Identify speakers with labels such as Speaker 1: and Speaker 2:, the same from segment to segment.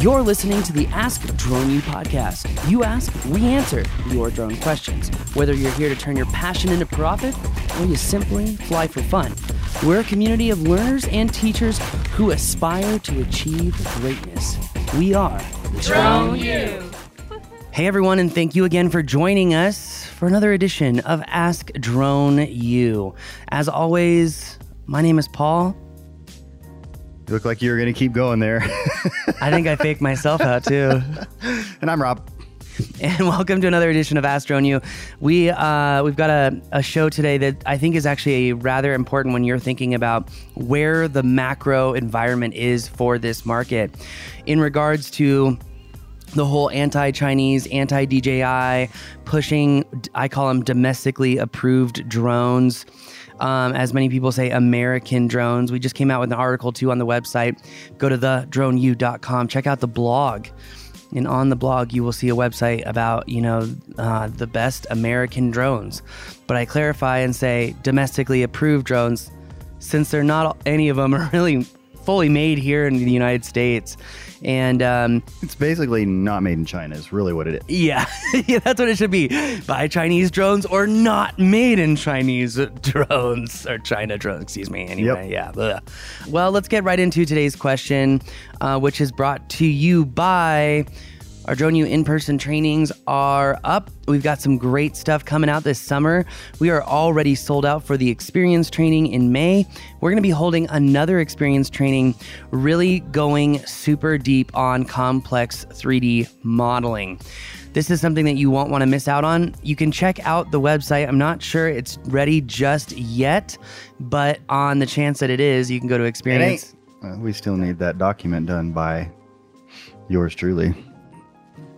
Speaker 1: You're listening to the Ask Drone U podcast. You ask, we answer your drone questions. Whether you're here to turn your passion into profit or you simply fly for fun, we're a community of learners and teachers who aspire to achieve greatness. We are
Speaker 2: Drone U.
Speaker 1: Hey everyone, and thank you again for joining us for another edition of Ask Drone U. As always, my name is Paul.
Speaker 3: You look like you were going to keep going there.
Speaker 1: I think I faked myself out too.
Speaker 3: and I'm Rob.
Speaker 1: And welcome to another edition of Ask Drone U. We uh, we've got a, a show today that I think is actually a rather important when you're thinking about where the macro environment is for this market in regards to the whole anti-Chinese, anti-DJI, pushing I call them domestically approved drones um, as many people say, American drones. We just came out with an article too on the website. Go to thedroneu.com. Check out the blog. And on the blog, you will see a website about, you know, uh, the best American drones. But I clarify and say domestically approved drones, since they're not any of them are really fully made here in the United States and um,
Speaker 3: it's basically not made in China. Is really what it is.
Speaker 1: Yeah, yeah, that's what it should be. Buy Chinese drones or not made in Chinese drones or China drones. Excuse me. Anyway, yep. yeah. Ugh. Well, let's get right into today's question, uh, which is brought to you by our Drone U in person trainings are up. We've got some great stuff coming out this summer. We are already sold out for the experience training in May. We're going to be holding another experience training, really going super deep on complex 3D modeling. This is something that you won't want to miss out on. You can check out the website. I'm not sure it's ready just yet, but on the chance that it is, you can go to experience.
Speaker 3: Uh, we still need that document done by yours truly.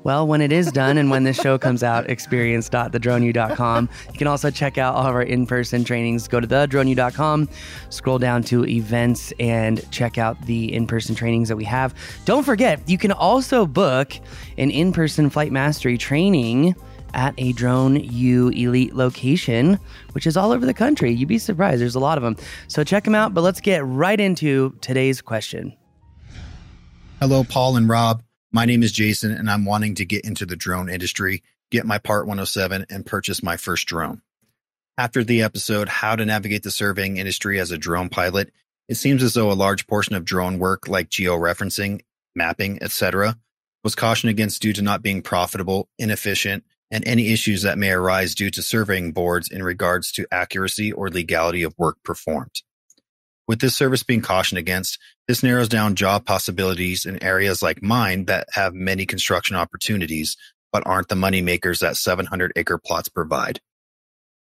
Speaker 1: Well, when it is done and when this show comes out, experience.thedroneu.com. You can also check out all of our in person trainings. Go to thedroneu.com, scroll down to events, and check out the in person trainings that we have. Don't forget, you can also book an in person flight mastery training at a Drone U Elite location, which is all over the country. You'd be surprised. There's a lot of them. So check them out. But let's get right into today's question.
Speaker 4: Hello, Paul and Rob. My name is Jason, and I'm wanting to get into the drone industry, get my Part 107, and purchase my first drone. After the episode, How to Navigate the Surveying Industry as a Drone Pilot, it seems as though a large portion of drone work, like georeferencing, mapping, etc., was cautioned against due to not being profitable, inefficient, and any issues that may arise due to surveying boards in regards to accuracy or legality of work performed. With this service being cautioned against, this narrows down job possibilities in areas like mine that have many construction opportunities, but aren't the money makers that 700 acre plots provide.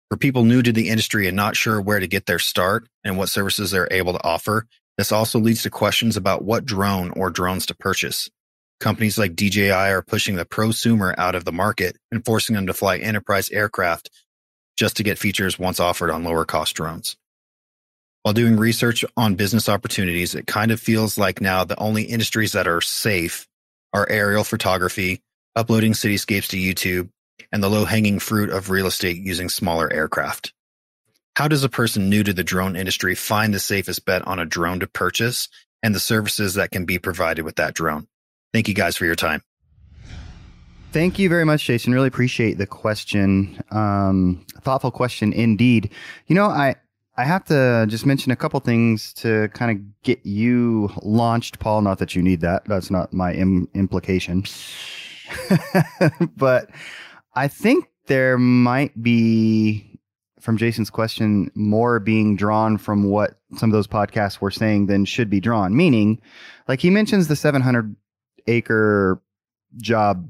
Speaker 4: For people new to the industry and not sure where to get their start and what services they're able to offer, this also leads to questions about what drone or drones to purchase. Companies like DJI are pushing the prosumer out of the market and forcing them to fly enterprise aircraft just to get features once offered on lower cost drones. While doing research on business opportunities, it kind of feels like now the only industries that are safe are aerial photography, uploading cityscapes to YouTube, and the low hanging fruit of real estate using smaller aircraft. How does a person new to the drone industry find the safest bet on a drone to purchase and the services that can be provided with that drone? Thank you guys for your time.
Speaker 3: Thank you very much, Jason. Really appreciate the question. Um, thoughtful question indeed. You know, I, I have to just mention a couple things to kind of get you launched, Paul. Not that you need that. That's not my Im- implication. but I think there might be, from Jason's question, more being drawn from what some of those podcasts were saying than should be drawn. Meaning, like he mentions the 700 acre job.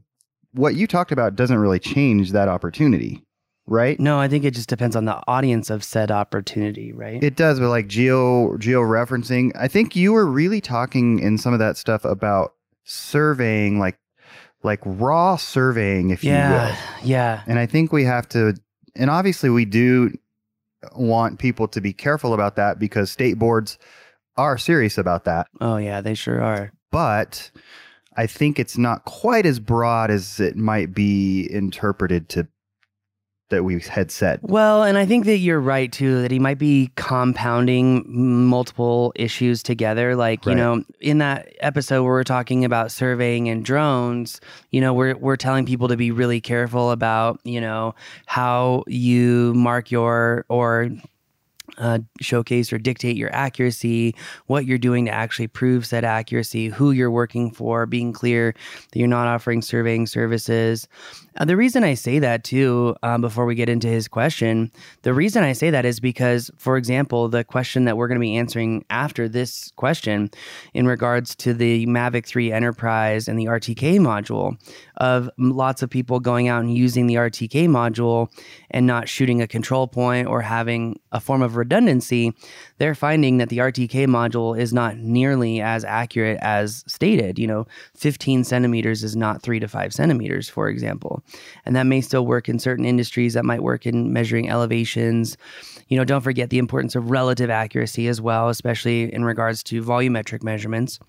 Speaker 3: What you talked about doesn't really change that opportunity right?
Speaker 1: No, I think it just depends on the audience of said opportunity, right?
Speaker 3: It does, but like geo geo referencing, I think you were really talking in some of that stuff about surveying, like like raw surveying, if
Speaker 1: yeah,
Speaker 3: you will.
Speaker 1: Yeah.
Speaker 3: And I think we have to, and obviously we do want people to be careful about that because state boards are serious about that.
Speaker 1: Oh yeah, they sure are.
Speaker 3: But I think it's not quite as broad as it might be interpreted to that we had said.
Speaker 1: Well, and I think that you're right too, that he might be compounding multiple issues together. Like, you know, in that episode where we're talking about surveying and drones, you know, we're we're telling people to be really careful about, you know, how you mark your or uh, showcase or dictate your accuracy, what you're doing to actually prove said accuracy, who you're working for, being clear that you're not offering surveying services. Uh, the reason I say that too, um, before we get into his question, the reason I say that is because, for example, the question that we're going to be answering after this question in regards to the Mavic 3 Enterprise and the RTK module, of lots of people going out and using the RTK module and not shooting a control point or having a form of redundancy, they're finding that the RTK module is not nearly as accurate as stated. You know, 15 centimeters is not three to five centimeters, for example. And that may still work in certain industries, that might work in measuring elevations. You know, don't forget the importance of relative accuracy as well, especially in regards to volumetric measurements.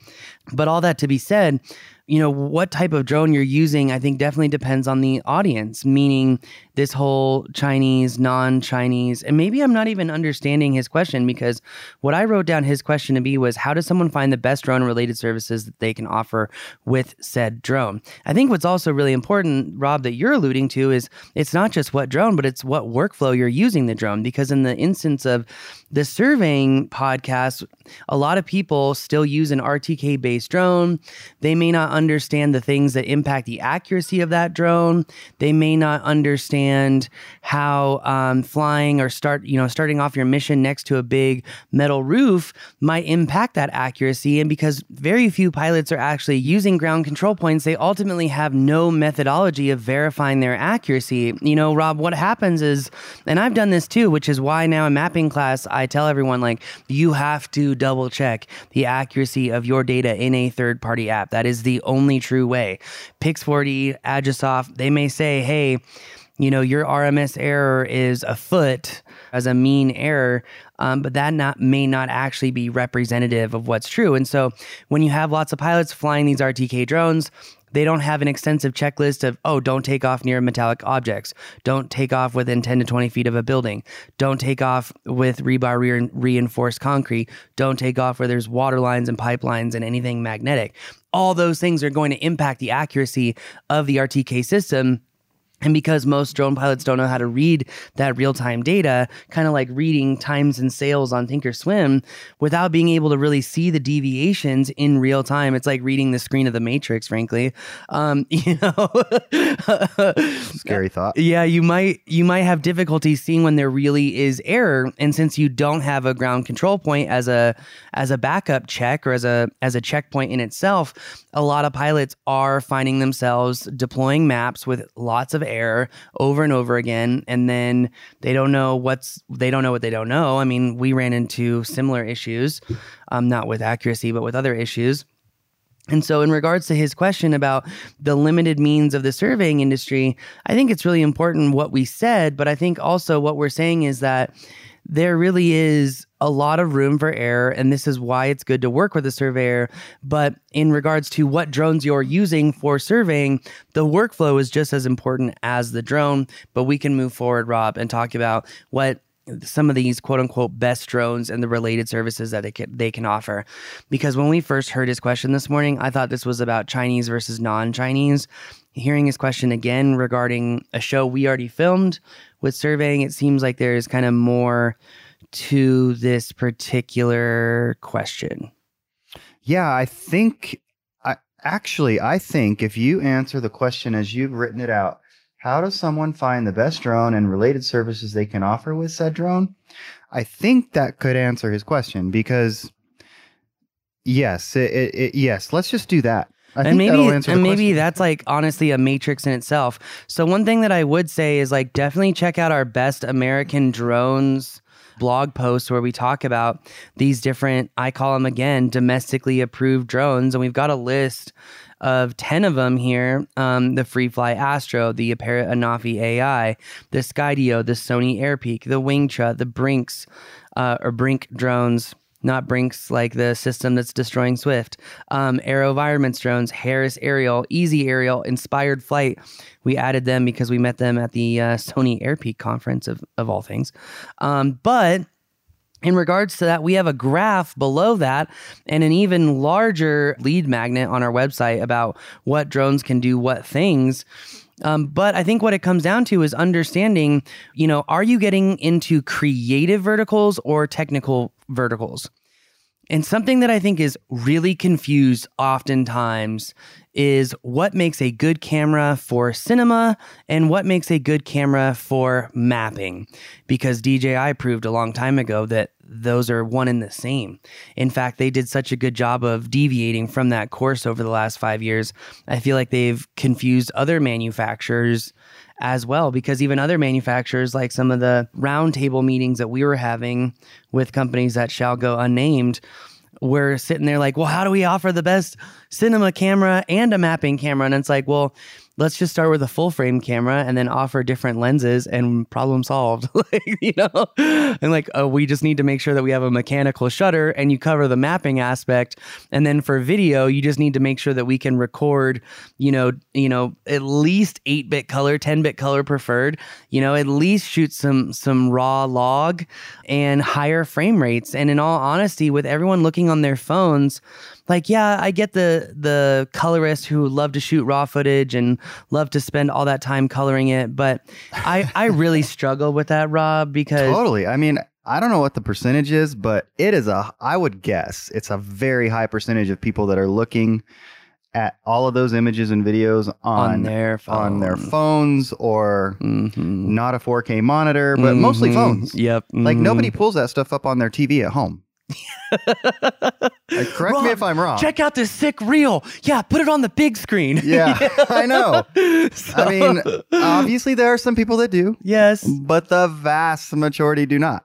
Speaker 1: But all that to be said, you know what type of drone you're using i think definitely depends on the audience meaning this whole chinese non-chinese and maybe i'm not even understanding his question because what i wrote down his question to be was how does someone find the best drone related services that they can offer with said drone? I think what's also really important rob that you're alluding to is it's not just what drone but it's what workflow you're using the drone because in the instance of the surveying podcast a lot of people still use an rtk based drone they may not understand the things that impact the accuracy of that drone. They may not understand how um, flying or start, you know, starting off your mission next to a big metal roof might impact that accuracy. And because very few pilots are actually using ground control points, they ultimately have no methodology of verifying their accuracy. You know, Rob, what happens is, and I've done this too, which is why now in mapping class, I tell everyone like, you have to double check the accuracy of your data in a third party app. That is the only true way. Pix4D, Agisoft, they may say, hey, you know, your RMS error is a foot as a mean error, um, but that not may not actually be representative of what's true. And so when you have lots of pilots flying these RTK drones, they don't have an extensive checklist of, oh, don't take off near metallic objects. Don't take off within 10 to 20 feet of a building. Don't take off with rebar re- reinforced concrete. Don't take off where there's water lines and pipelines and anything magnetic. All those things are going to impact the accuracy of the RTK system. And because most drone pilots don't know how to read that real time data, kind of like reading times and sales on Thinkorswim, without being able to really see the deviations in real time, it's like reading the screen of the Matrix, frankly. Um, you know,
Speaker 3: Scary thought.
Speaker 1: yeah, you might you might have difficulty seeing when there really is error, and since you don't have a ground control point as a as a backup check or as a as a checkpoint in itself, a lot of pilots are finding themselves deploying maps with lots of error over and over again, and then they don't know what's they don't know what they don't know. I mean, we ran into similar issues, um, not with accuracy, but with other issues. And so, in regards to his question about the limited means of the surveying industry, I think it's really important what we said, but I think also what we're saying is that there really is a lot of room for error, and this is why it's good to work with a surveyor. But in regards to what drones you're using for surveying, the workflow is just as important as the drone. But we can move forward, Rob, and talk about what some of these quote unquote best drones and the related services that they can, they can offer. Because when we first heard his question this morning, I thought this was about Chinese versus non Chinese. Hearing his question again regarding a show we already filmed with surveying, it seems like there's kind of more to this particular question.
Speaker 3: Yeah, I think I actually I think if you answer the question as you've written it out, how does someone find the best drone and related services they can offer with said drone? I think that could answer his question because yes, it, it, it- yes, let's just do that. I
Speaker 1: and maybe and maybe that's like honestly a matrix in itself. So one thing that I would say is like definitely check out our best American drones blog post where we talk about these different I call them again domestically approved drones. And we've got a list of 10 of them here um, the Freefly Astro, the Apparent Anafi AI, the Skydio, the Sony Airpeak, the Wingtra, the Brinks uh, or Brinc drones not Brinks, like the system that's destroying Swift. Um, AeroVironments drones, Harris Aerial, Easy Aerial, Inspired Flight. We added them because we met them at the uh, Sony Airpeak conference of, of all things. Um, but in regards to that, we have a graph below that and an even larger lead magnet on our website about what drones can do what things. Um, but I think what it comes down to is understanding, you know, are you getting into creative verticals or technical verticals? And something that I think is really confused oftentimes is what makes a good camera for cinema and what makes a good camera for mapping. Because DJI proved a long time ago that those are one and the same. In fact, they did such a good job of deviating from that course over the last five years. I feel like they've confused other manufacturers as well because even other manufacturers like some of the roundtable meetings that we were having with companies that shall go unnamed we're sitting there like well how do we offer the best cinema camera and a mapping camera? And it's like well let's just start with a full frame camera and then offer different lenses and problem solved. Like you know? And like oh we just need to make sure that we have a mechanical shutter and you cover the mapping aspect. And then for video you just need to make sure that we can record you know you know at least 8-bit color 10-bit color preferred you know at least shoot some some raw log and higher frame rates. And in all honesty with everyone looking on their phones like yeah i get the the colorists who love to shoot raw footage and love to spend all that time coloring it but i i really struggle with that rob because
Speaker 3: Totally. I mean, I don't know what the percentage is, but it is a, I would guess it's a very high percentage of people that are looking at all of those images and videos on,
Speaker 1: on their phone.
Speaker 3: on their phones or
Speaker 1: Mhm.
Speaker 3: not a 4K monitor, but mostly
Speaker 1: Mhm.
Speaker 3: phones.
Speaker 1: yep
Speaker 3: Like
Speaker 1: mhm.
Speaker 3: nobody pulls that stuff up on their TV at home. Like, correct me if I'm wrong.
Speaker 1: check out this sick reel yeah put it on the big screen
Speaker 3: Yeah, I know.
Speaker 1: So-
Speaker 3: I mean, obviously there are some people that do,
Speaker 1: yes
Speaker 3: but the vast majority do not.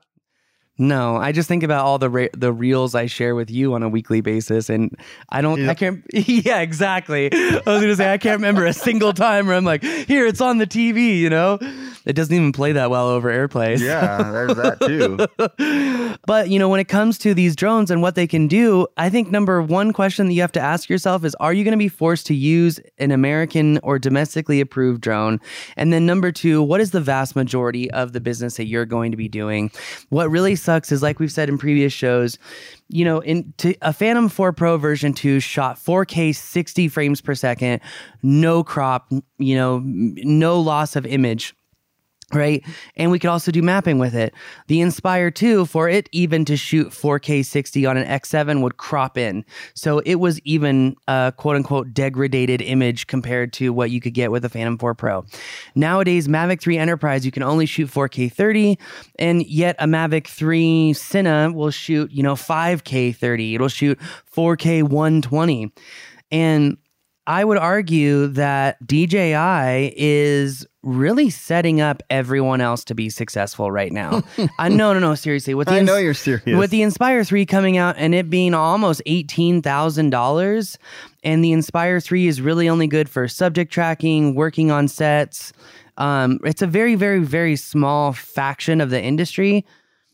Speaker 1: No, I just think about all the re- the reels I share with you on a weekly basis, and I don't. I can't. Yeah, exactly. I was gonna say I can't remember a single time where I'm like, here, it's on the TV. You know, it doesn't even play that well over AirPlay.
Speaker 3: Yeah, there's that too.
Speaker 1: but you know, when it comes to these drones and what they can do, I think number one question that you have to ask yourself is: Are you going to be forced to use an American or domestically approved drone? And then number two, what is the vast majority of the business that you're going to be doing? What really sucks is, like we've said in previous shows, you know, in to, a Phantom 4 Pro version 2 shot 4K 60 frames per second, no crop, you know, no loss of image right? And we could also do mapping with it. The Inspire 2, for it even to shoot 4K 60 on an X7 would crop in. So it was even a quote unquote degraded image compared to what you could get with a Phantom 4 Pro. Nowadays, Mavic 3 Enterprise, you can only shoot 4K 30, and yet a Mavic 3 Cine will shoot, you know, 5K 30. It'll shoot 4K 120. And I would argue that DJI is really setting up everyone else to be successful right now. I no no no seriously with the
Speaker 3: I know you're serious.
Speaker 1: with the Inspire 3 coming out and it being almost $18,000 and the Inspire 3 is really only good for subject tracking, working on sets. Um, it's a very very very small faction of the industry.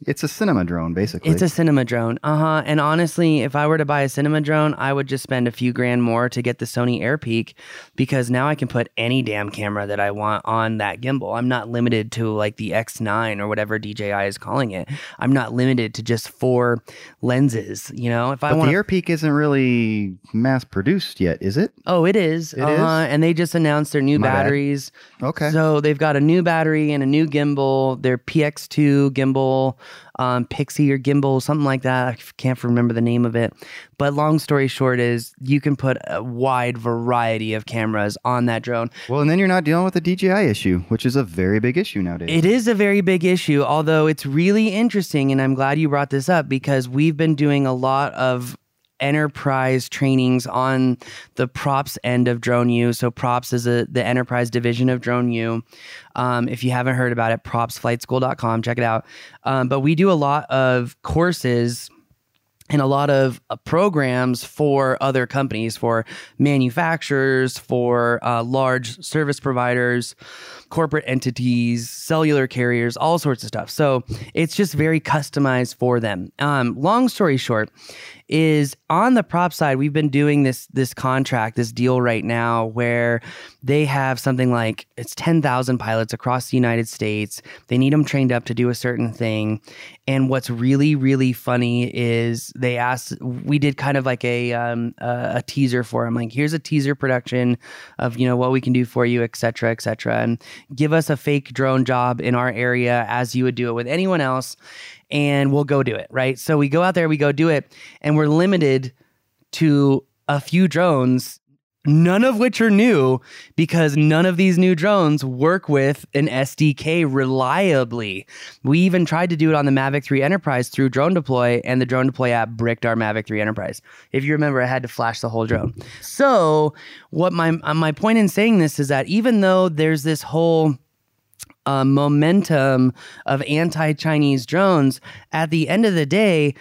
Speaker 3: It's a cinema drone, basically.
Speaker 1: It's a cinema drone. Uh huh. And honestly, if I were to buy a cinema drone, I would just spend a few grand more to get the Sony Airpeak because now I can put any damn camera that I want on that gimbal. I'm not limited to like the X9 or whatever DJI is calling it. I'm not limited to just four lenses. You know, if I want
Speaker 3: the AirPeak isn't really mass produced yet, is it?
Speaker 1: Oh, it is.
Speaker 3: It
Speaker 1: uh-huh.
Speaker 3: is?
Speaker 1: And they just announced their new
Speaker 3: My bad.
Speaker 1: batteries.
Speaker 3: Okay.
Speaker 1: So they've got a new battery and a new gimbal. Their PX2 gimbal, um, Pixie or gimbal, something like that. I can't remember the name of it. But long story short is you can put a wide variety of cameras on that drone.
Speaker 3: well, and then you're not dealing with the DJI issue, which is a very big issue nowadays.
Speaker 1: It is a very big issue, although it's really interesting, and I'm glad you brought this up because we've been doing a lot of enterprise trainings on the props end of drone u. So props is a, the enterprise division of drone u. Um, if you haven't heard about it propsflightschool.com check it out. Um, but we do a lot of courses and a lot of uh, programs for other companies, for manufacturers, for uh, large service providers, corporate entities, cellular carriers, all sorts of stuff. So it's just very customized for them. Um, long story short, is on the prop side, we've been doing this this contract, this deal right now where they have something like it's 10,000 pilots across the United States. They need them trained up to do a certain thing. And what's really really funny is they asked we did kind of like a um, a, a teaser for them like here's a teaser production of you know what we can do for you, et cetera, et cetera. And give us a fake drone job in our area as you would do it with anyone else and we'll go do it, right? So we go out there, we go do it, and we're limited to a few drones, none of which are new because none of these new drones work with an SDK reliably. We even tried to do it on the Mavic 3 Enterprise through Drone Deploy, and the Drone Deploy app bricked our Mavic 3 Enterprise. If you remember, I had to flash the whole drone. So, what my uh, my point in saying this is that even though there's this whole uh, momentum of anti Chinese drones, at the end of the day,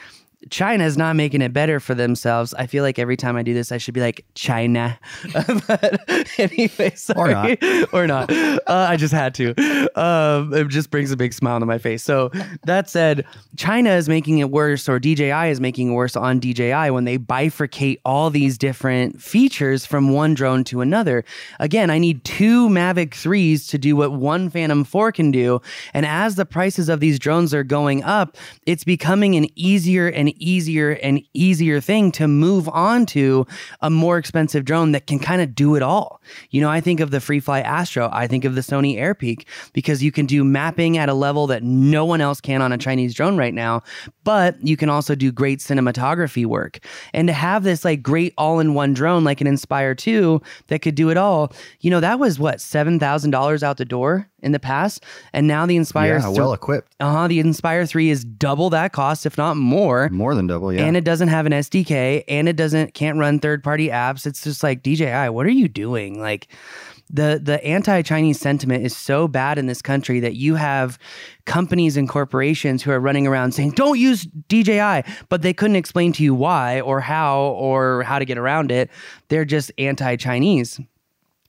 Speaker 1: China's not making it better for themselves. I feel like every time I do this, I should be like China. but anyway, sorry.
Speaker 3: Or not.
Speaker 1: or not. Uh, I just had to. Um, it just brings a big smile to my face. So that said, China is making it worse, or DJI is making it worse on DJI when they bifurcate all these different features from one drone to another. Again, I need two Mavic 3s to do what one Phantom 4 can do. And as the prices of these drones are going up, it's becoming an easier and easier and easier thing to move on to a more expensive drone that can kind of do it all. You know, I think of the FreeFly Astro, I think of the Sony Airpeak because you can do mapping at a level that no one else can on a Chinese drone right now, but you can also do great cinematography work. And to have this like great all-in-one drone like an Inspire 2 that could do it all, you know, that was what, $7,000 out the door in the past, and now the Inspire
Speaker 3: yeah, well equipped.
Speaker 1: uh-huh, the Inspire 3 is double that cost if not more
Speaker 3: More than double, yeah.
Speaker 1: and it doesn't have an SDK and it doesn't can't run third party apps. It's just like DJI, what are you doing? Like the the anti-Chinese sentiment is so bad in this country that you have companies and corporations who are running around saying don't use DJI, but they couldn't explain to you why or how or how to get around it. They're just anti-Chinese.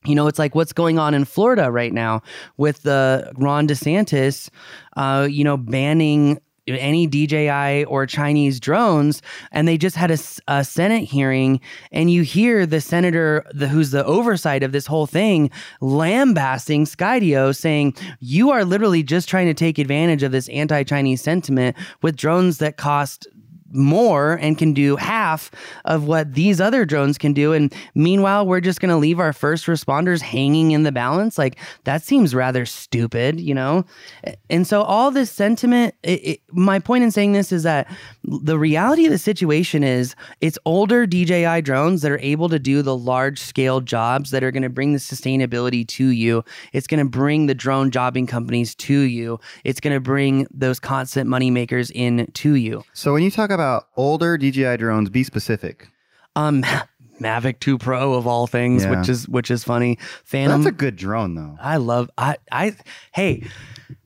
Speaker 1: You know, it's like what's going on in Florida right now with the Ron DeSantis, uh, you know, banning any DJI or Chinese drones, and they just had a, a Senate hearing, and you hear the senator, the, who's the oversight of this whole thing, lambasting Skydio, saying you are literally just trying to take advantage of this anti-Chinese sentiment with drones that cost more and can do half of what these other drones can do. And meanwhile, we're just going to leave our first responders hanging in the balance. Like that seems rather stupid, you know? And so all this sentiment, it, it, my point in saying this is that the reality of the situation is it's older DJI drones that are able to do the large scale jobs that are going to bring the sustainability to you. It's going to bring the drone jobbing companies to you. It's going to bring those constant money makers in to you.
Speaker 3: so when you talk about older DJI drones, be specific.
Speaker 1: Um, Mavic 2 Pro of all things,
Speaker 3: Yeah.
Speaker 1: which is which is funny. Phantom.
Speaker 3: That's a good drone, though.
Speaker 1: I love I I hey,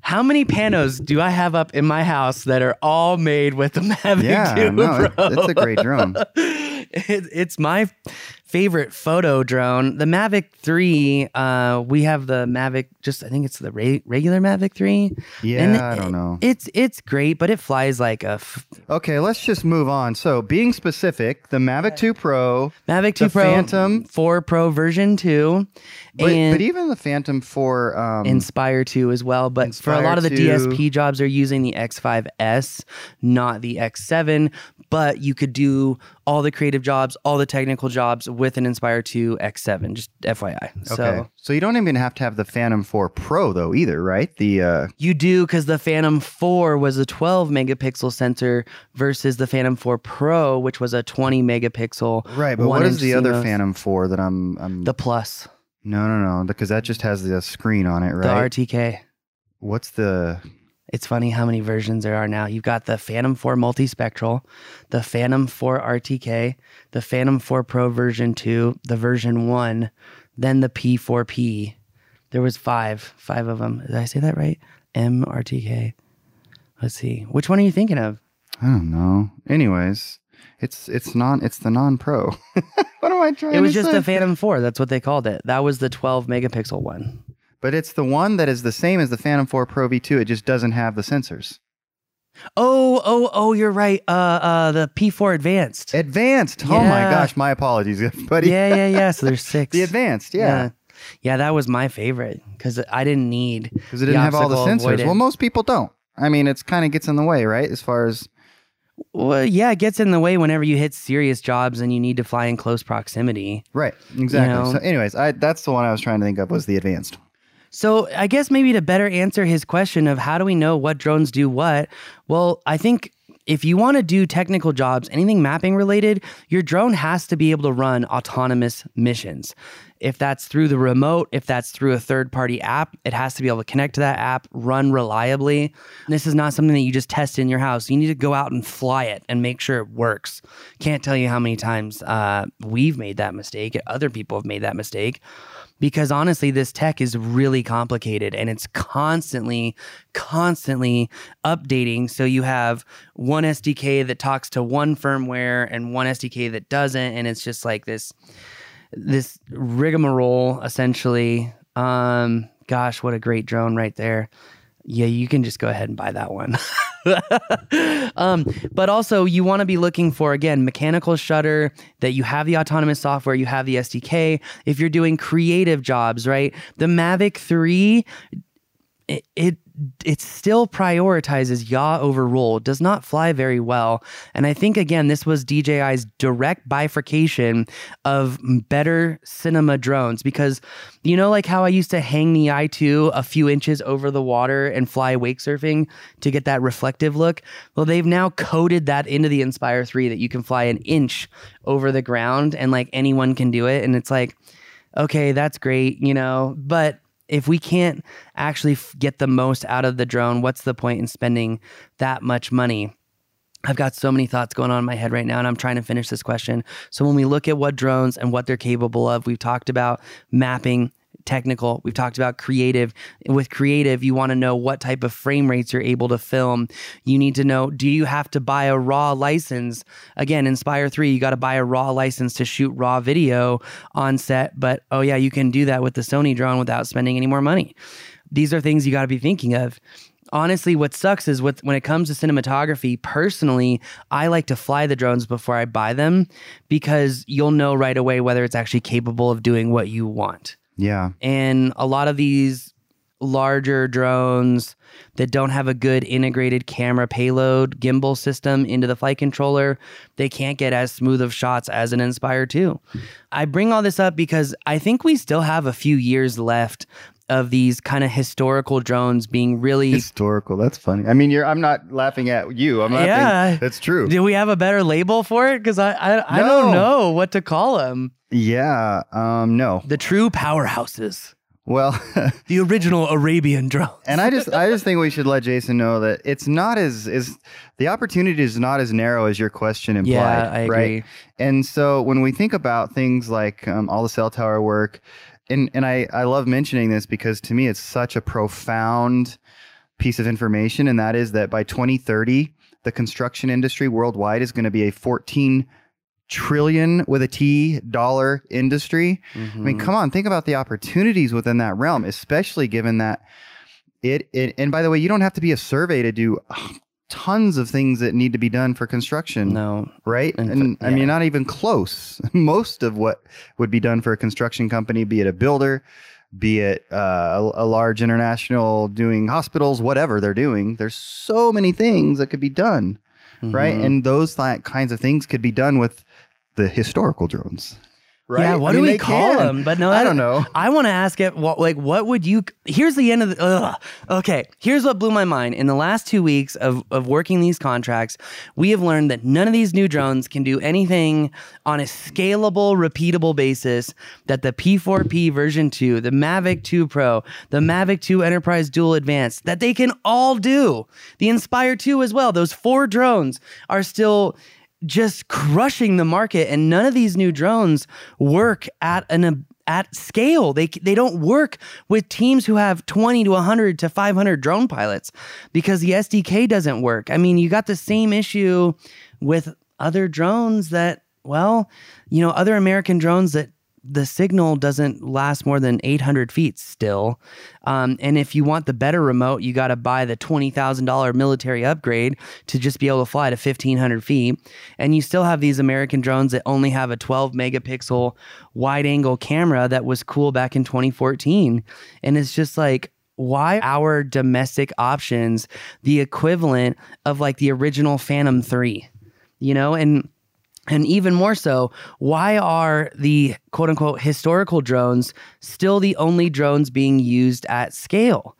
Speaker 1: how many panos do I have up in my house that are all made with the Mavic
Speaker 3: Yeah,
Speaker 1: 2
Speaker 3: no,
Speaker 1: Pro?
Speaker 3: it's a great drone.
Speaker 1: it, it's my favorite photo drone. The Mavic 3, uh, we have the Mavic, just I think it's the re- regular Mavic 3.
Speaker 3: Yeah,
Speaker 1: And
Speaker 3: I don't know.
Speaker 1: It's it's great, but it flies like a f-
Speaker 3: Okay, let's just move on. So, being specific, the Mavic 2 Pro,
Speaker 1: Mavic 2
Speaker 3: The
Speaker 1: Pro,
Speaker 3: Phantom.
Speaker 1: 4 Pro version 2,
Speaker 3: but, but even the Phantom 4, um,
Speaker 1: Inspire 2 as well. But for a lot of the
Speaker 3: 2.
Speaker 1: DSP jobs, are using the X5S, not the X7. But you could do all the creative jobs, all the technical jobs with an Inspire 2 X7. Just FYI.
Speaker 3: okay.
Speaker 1: So
Speaker 3: So, you don't even have to have the Phantom 4 Pro, though, either, right? The uh,
Speaker 1: you do because the Phantom 4 was a 12 megapixel sensor versus the Phantom 4 Pro, which was a 20 megapixel.
Speaker 3: right, but what is the other
Speaker 1: CMOS.
Speaker 3: Phantom 4 that I'm? I'm
Speaker 1: The Plus,
Speaker 3: no, no, no, because that just has the screen on it, right? the?
Speaker 1: RTK.
Speaker 3: What's the?
Speaker 1: It's funny how many versions there are now. You've got the Phantom 4 multispectral, the Phantom 4 RTK, the Phantom 4 Pro version 2, the version 1, then the P4P. There was five, five of them. Did I say that right? MRTK. Let's see. Which one are you thinking of?
Speaker 3: I don't know. Anyways, It's it's non it's the non pro. what am I trying? To do?
Speaker 1: It was just
Speaker 3: say?
Speaker 1: the Phantom 4. That's what they called it. That was the 12 megapixel one.
Speaker 3: But it's the one that is the same as the Phantom 4 Pro V2. It just doesn't have the sensors.
Speaker 1: Oh, oh, oh, you're right. Uh, uh, the P4 Advanced.
Speaker 3: Advanced. Oh my gosh, my apologies, buddy.
Speaker 1: yeah, yeah, yeah. So there's six.
Speaker 3: The advanced, yeah.
Speaker 1: yeah. Yeah, that was my favorite because I didn't need
Speaker 3: Because it didn't have all the sensors.
Speaker 1: avoidant.
Speaker 3: Well, most people don't. I mean, it's kind of gets in the way, right? As far as
Speaker 1: Well, yeah, it gets in the way whenever you hit serious jobs and you need to fly in close proximity.
Speaker 3: right, exactly.
Speaker 1: know.
Speaker 3: So, anyways, I that's the one I was trying to think of was the advanced.
Speaker 1: So, I guess maybe to better answer his question of how do we know what drones do what, well, I think if you want to do technical jobs, anything mapping related, your drone has to be able to run autonomous missions. If that's through the remote, if that's through a third party app, it has to be able to connect to that app, run reliably. This is not something that you just test in your house. You need to go out and fly it and make sure it works. Can't tell you how many times uh, we've made that mistake, other people have made that mistake because honestly this tech is really complicated and it's constantly constantly updating. So you have one SDK that talks to one firmware and one SDK that doesn't. And it's just like this this rigmarole essentially. Um gosh what a great drone right there. Yeah you can just go ahead and buy that one um, but also you want to be looking for again mechanical shutter that you have the autonomous software you have the sdk if you're doing creative jobs right the mavic 3 it, it it still prioritizes yaw over roll does not fly very well. And i think again this was dji's direct bifurcation of better cinema drones because you know like how i used to hang the i2 a few inches over the water and fly wake surfing to get that reflective look? Well they've now coded that into the inspire 3 that you can fly an inch over the ground and like anyone can do it. And it's like okay that's great you know? But if we can't actually get the most out of the drone, what's the point in spending that much money? I've got so many thoughts going on in my head right now, and I'm trying to finish this question. So, when we look at what drones and what they're capable of, we've talked about mapping, technical, we've talked about creative. With creative, you want to know what type of frame rates you're able to film. You need to know do you have to buy a raw license? Again, Inspire 3, you got to buy a raw license to shoot raw video on set, but oh, yeah, you can do that with the Sony drone without spending any more money. These are things you got to be thinking of honestly what sucks is with when it comes to cinematography personally i like to fly the drones before i buy them because you'll know right away whether it's actually capable of doing what you want
Speaker 3: Yeah,
Speaker 1: and a lot of these larger drones that don't have a good integrated camera payload gimbal system into the flight controller they can't get as smooth of shots as an inspire 2 i bring all this up because i think we still have a few years left of these kind of historical drones being really
Speaker 3: historical. That's funny. I mean, you're. I'm not laughing at you. I'm laughing.
Speaker 1: Yeah.
Speaker 3: that's true.
Speaker 1: do we have a better label for it because I, I i don't know what to call them
Speaker 3: Yeah. Um. No.
Speaker 1: the true powerhouses
Speaker 3: Well.
Speaker 1: the original arabian drone
Speaker 3: and I just I just think we should let Jason know that it's not as is the opportunity is not as narrow as your question implied.
Speaker 1: Yeah, I agree.
Speaker 3: Right? And so when we think about things like um, all the cell tower work, and and I I love mentioning this because to me it's such a profound piece of information, and that is that by 2030 the construction industry worldwide is going to be a 14 trillion with a T dollar industry. I
Speaker 1: Mm-hmm.
Speaker 3: mean, come on, think about the opportunities within that realm, especially given that it, it and by the way, you don't have to be a survey to do tons of things that need to be done for construction,
Speaker 1: no
Speaker 3: right?
Speaker 1: In
Speaker 3: And
Speaker 1: fa-
Speaker 3: I mean, not even close. Most of what would be done for a construction company, be it a builder, be it uh, a, a large international doing hospitals, whatever they're doing, there's so many things that could be done, right?
Speaker 1: Mhm.
Speaker 3: And those th- kinds of things could be done with the historical drones. Right?
Speaker 1: Yeah, what
Speaker 3: I
Speaker 1: do
Speaker 3: mean,
Speaker 1: we call
Speaker 3: can.
Speaker 1: them? But no,
Speaker 3: I
Speaker 1: that-
Speaker 3: don't know.
Speaker 1: I want to ask it. What like what would you? Here's the end of the. Ugh. Okay, here's what blew my mind. In the last two weeks of of working these contracts, we have learned that none of these new drones can do anything on a scalable, repeatable basis that the P4P version two, the Mavic 2 Pro, the Mavic 2 Enterprise Dual Advanced, that they can all do. The Inspire 2 as well. Those four drones are still just crushing the market and none of these new drones work at an uh, at scale. They they don't work with teams who have 20 to 100 to 500 drone pilots because the SDK doesn't work. I mean you got the same issue with other drones that, well, you know, other American drones that the signal doesn't last more than 800 feet still. Um, and if you want the better remote, you got to buy the $20,000 military upgrade to just be able to fly to 1500 feet. And you still have these American drones that only have a 12 megapixel wide angle camera that was cool back in 2014. And it's just like, why our domestic options the equivalent of like the original Phantom 3? You know, and and even more so, why are the quote unquote historical drones still the only drones being used at scale?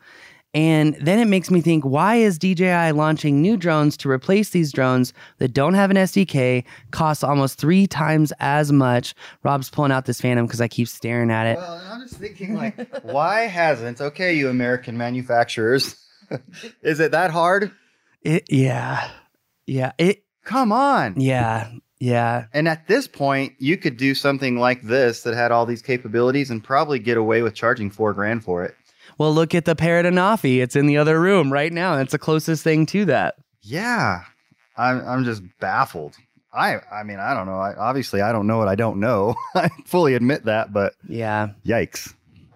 Speaker 1: And then it makes me think why is DJI launching new drones to replace these drones that don't have an SDK, cost almost three times as much? Rob's pulling out this Phantom because I keep staring at it.
Speaker 3: Well, I'm just thinking, like, why hasn't? Okay, you American manufacturers, is it that hard?
Speaker 1: It, yeah. Yeah. It,
Speaker 3: Come on.
Speaker 1: yeah. Yeah.
Speaker 3: And at this point, you could do something like this that had all these capabilities and probably get away with charging four grand for it.
Speaker 1: Well, look at the Parrot Anafi. It's in the other room right now. It's the closest thing to that.
Speaker 3: Yeah, I'm I'm just baffled. I I mean I don't know. I, obviously I don't know what I don't know. I fully admit that, but
Speaker 1: Yeah.
Speaker 3: yikes.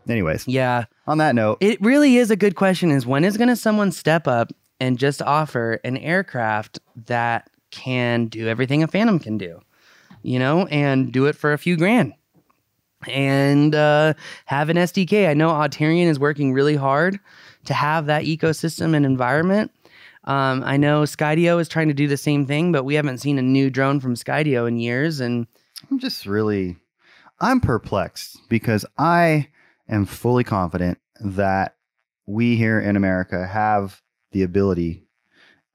Speaker 3: Anyways,
Speaker 1: Yeah.
Speaker 3: on that note,
Speaker 1: It really is a good question is when is going to someone step up and just offer an aircraft that can do everything a Phantom can do, you know, and do it for a few grand and uh, have an SDK. I know Auterion is working really hard to have that ecosystem and environment. Um, I know Skydio is trying to do the same thing, but we haven't seen a new drone from Skydio in years. And
Speaker 3: I'm just really I'm perplexed because I am fully confident that we here in America have the ability,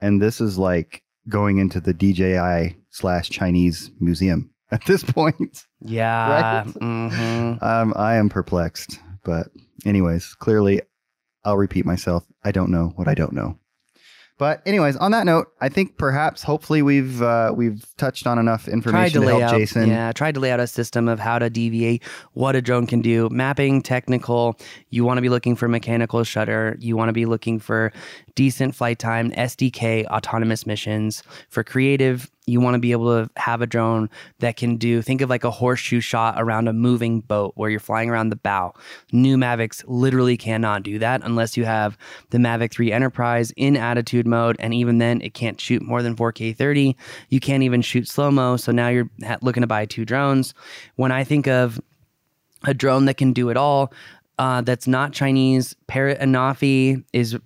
Speaker 3: and this is like going into the DJI slash Chinese museum at this point.
Speaker 1: yeah,
Speaker 3: Right?
Speaker 1: mhm.
Speaker 3: Um, I am perplexed, but anyways, clearly, I'll repeat myself. I don't know what I don't know. But anyways, on that note, I think perhaps, hopefully, we've uh, we've touched on enough information
Speaker 1: to
Speaker 3: to, help
Speaker 1: out,
Speaker 3: Jason.
Speaker 1: yeah, tried to lay out a system of how to deviate what a drone can do. Mapping, technical. You want to be looking for mechanical shutter. You want to be looking for decent flight time, SDK, autonomous missions. For creative, you want to be able to have a drone that can do. Think of like a horseshoe shot around a moving boat where you're flying around the bow. New Mavics literally cannot do that unless you have the Mavic 3 Enterprise in attitude mode, and even then, it can't shoot more than 4K 30. You can't even shoot slow mo. So now you're looking to buy two drones. When I think of a drone that can do it all, uh, that's not Chinese, Parrot Anafi is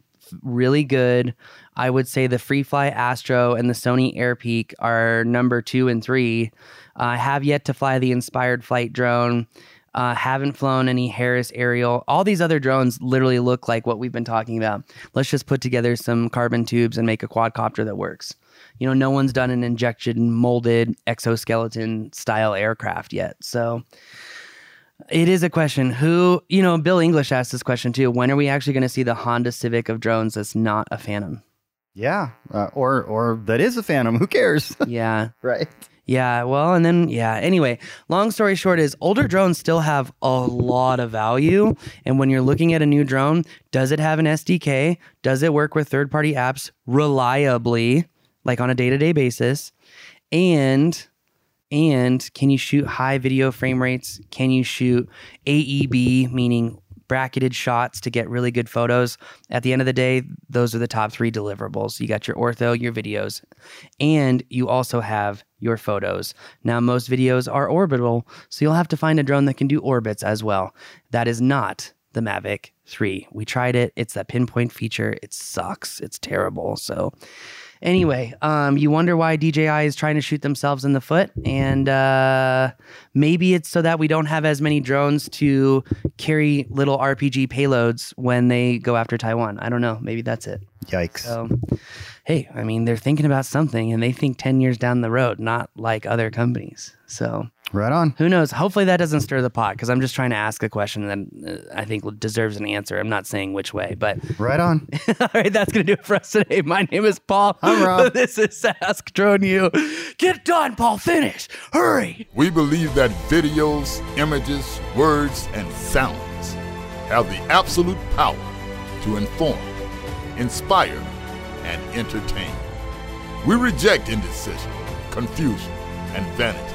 Speaker 1: really good. I would say the FreeFly Astro and the Sony Airpeak are number two and three. I have yet to fly the Inspired Flight drone. Uh, haven't flown any Harris Aerial. All these other drones literally look like what we've been talking about. Let's just put together some carbon tubes and make a quadcopter that works. You know, no one's done an injection molded exoskeleton style aircraft yet. So it is a question. Who, you know, Bill English asked this question too. When are we actually going to see the Honda Civic of drones that's not a Phantom?
Speaker 3: Yeah, uh, or or that is a Phantom. Who cares,
Speaker 1: Yeah.
Speaker 3: right?
Speaker 1: Yeah, well, and then yeah. Anyway, long story short is older drones still have a lot of value, and when you're looking at a new drone, does it have an SDK? Does it work with third-party apps reliably, like on a day-to-day basis? And and can you shoot high video frame rates? Can you shoot AEB, meaning bracketed shots to get really good photos? At the end of the day, those are the top three deliverables. You got your ortho, your videos, and you also have your photos. Now, most videos are orbital, so you'll have to find a drone that can do orbits as well. That is not the Mavic 3. We tried it. It's that pinpoint feature. It sucks. It's terrible. So, anyway, um, you wonder why DJI is trying to shoot themselves in the foot, and uh, maybe it's so that we don't have as many drones to carry little RPG payloads when they go after Taiwan. I don't know. Maybe that's it.
Speaker 3: Yikes.
Speaker 1: So, hey, I mean, they're thinking about something and they think 10 years down the road, not like other companies. So,
Speaker 3: right on.
Speaker 1: who knows? Hopefully, that doesn't stir the pot because I'm just trying to ask a question that uh, I think deserves an answer. I'm not saying which way, but
Speaker 3: Right on.
Speaker 1: all right, that's going to do it for us today. My name is Paul.
Speaker 3: I'm Rob.
Speaker 1: this is Ask Drone U. Get done, Paul. Finish. Hurry.
Speaker 2: We believe that videos, images, words, and sounds have the absolute power to inform, inspire, and entertain. We reject indecision, confusion, and vanity,